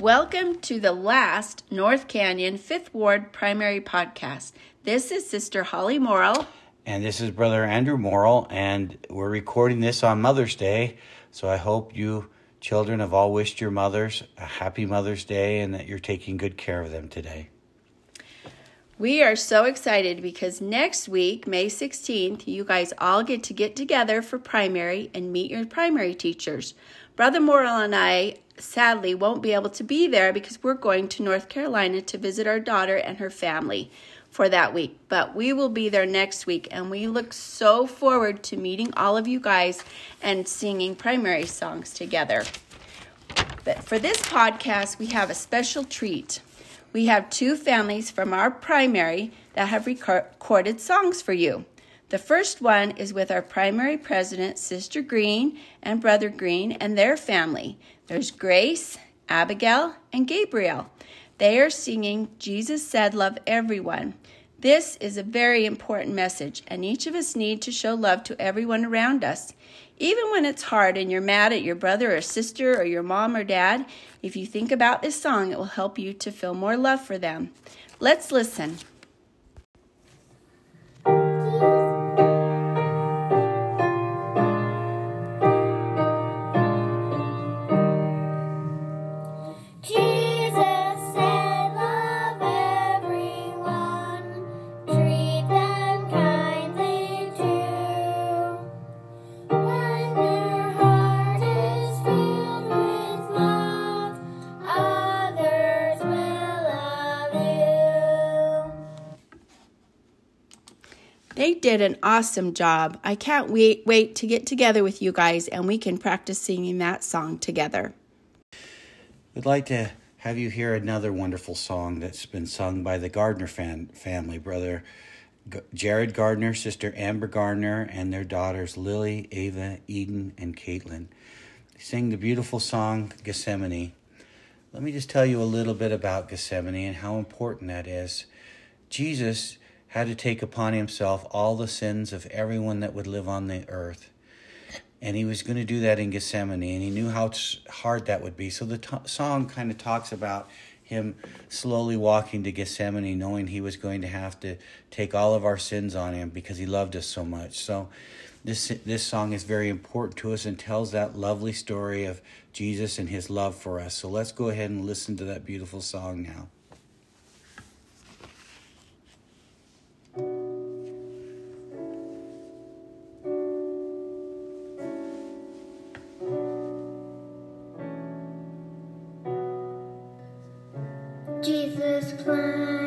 Welcome to the last North Canyon Fifth Ward Primary Podcast. This is Sister Holly Morrill. And this is Brother Andrew Morrill, and we're recording this on Mother's Day. So I hope you children have all wished your mothers a happy Mother's Day and that you're taking good care of them today. We are so excited because next week, May 16th, you guys all get to get together for primary and meet your primary teachers. Brother Morrill and I sadly won't be able to be there because we're going to North Carolina to visit our daughter and her family for that week. But we will be there next week and we look so forward to meeting all of you guys and singing primary songs together. But for this podcast, we have a special treat. We have two families from our primary that have recorded songs for you. The first one is with our primary president, Sister Green, and Brother Green, and their family. There's Grace, Abigail, and Gabriel. They are singing Jesus Said Love Everyone. This is a very important message, and each of us need to show love to everyone around us. Even when it's hard and you're mad at your brother or sister or your mom or dad, if you think about this song, it will help you to feel more love for them. Let's listen. Did an awesome job. I can't wait wait to get together with you guys and we can practice singing that song together. We'd like to have you hear another wonderful song that's been sung by the Gardner fan, family, brother Jared Gardner, sister Amber Gardner, and their daughters Lily, Ava, Eden, and Caitlin. They sing the beautiful song Gethsemane. Let me just tell you a little bit about Gethsemane and how important that is. Jesus had to take upon himself all the sins of everyone that would live on the earth. And he was going to do that in Gethsemane, and he knew how hard that would be. So the t- song kind of talks about him slowly walking to Gethsemane, knowing he was going to have to take all of our sins on him because he loved us so much. So this this song is very important to us and tells that lovely story of Jesus and his love for us. So let's go ahead and listen to that beautiful song now. Jesus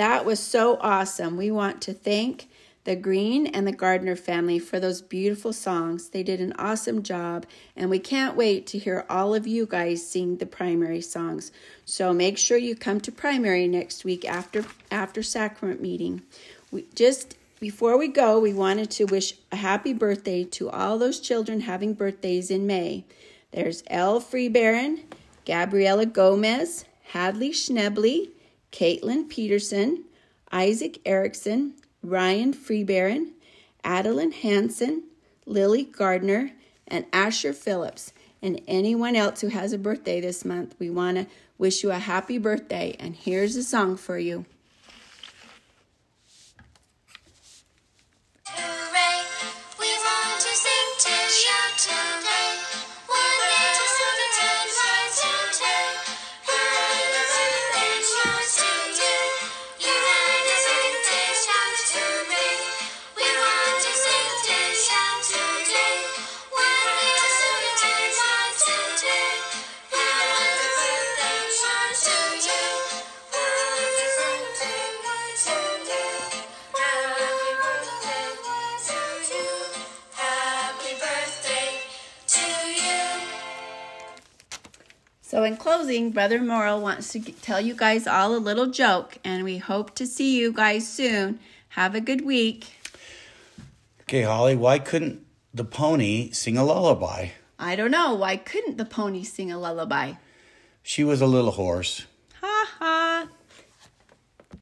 That was so awesome. We want to thank the Green and the Gardner family for those beautiful songs. They did an awesome job, and we can't wait to hear all of you guys sing the primary songs. So make sure you come to primary next week after after sacrament meeting. We just before we go, we wanted to wish a happy birthday to all those children having birthdays in May. There's Elle Freebaron, Gabriella Gomez, Hadley Schnebley, Caitlin Peterson, Isaac Erickson, Ryan Freebaron, Adeline Hanson, Lily Gardner, and Asher Phillips, and anyone else who has a birthday this month. We want to wish you a happy birthday, and here's a song for you. So, in closing, Brother Morrill wants to tell you guys all a little joke, and we hope to see you guys soon. Have a good week. Okay, Holly, why couldn't the pony sing a lullaby? I don't know, why couldn't the pony sing a lullaby? She was a little hoarse.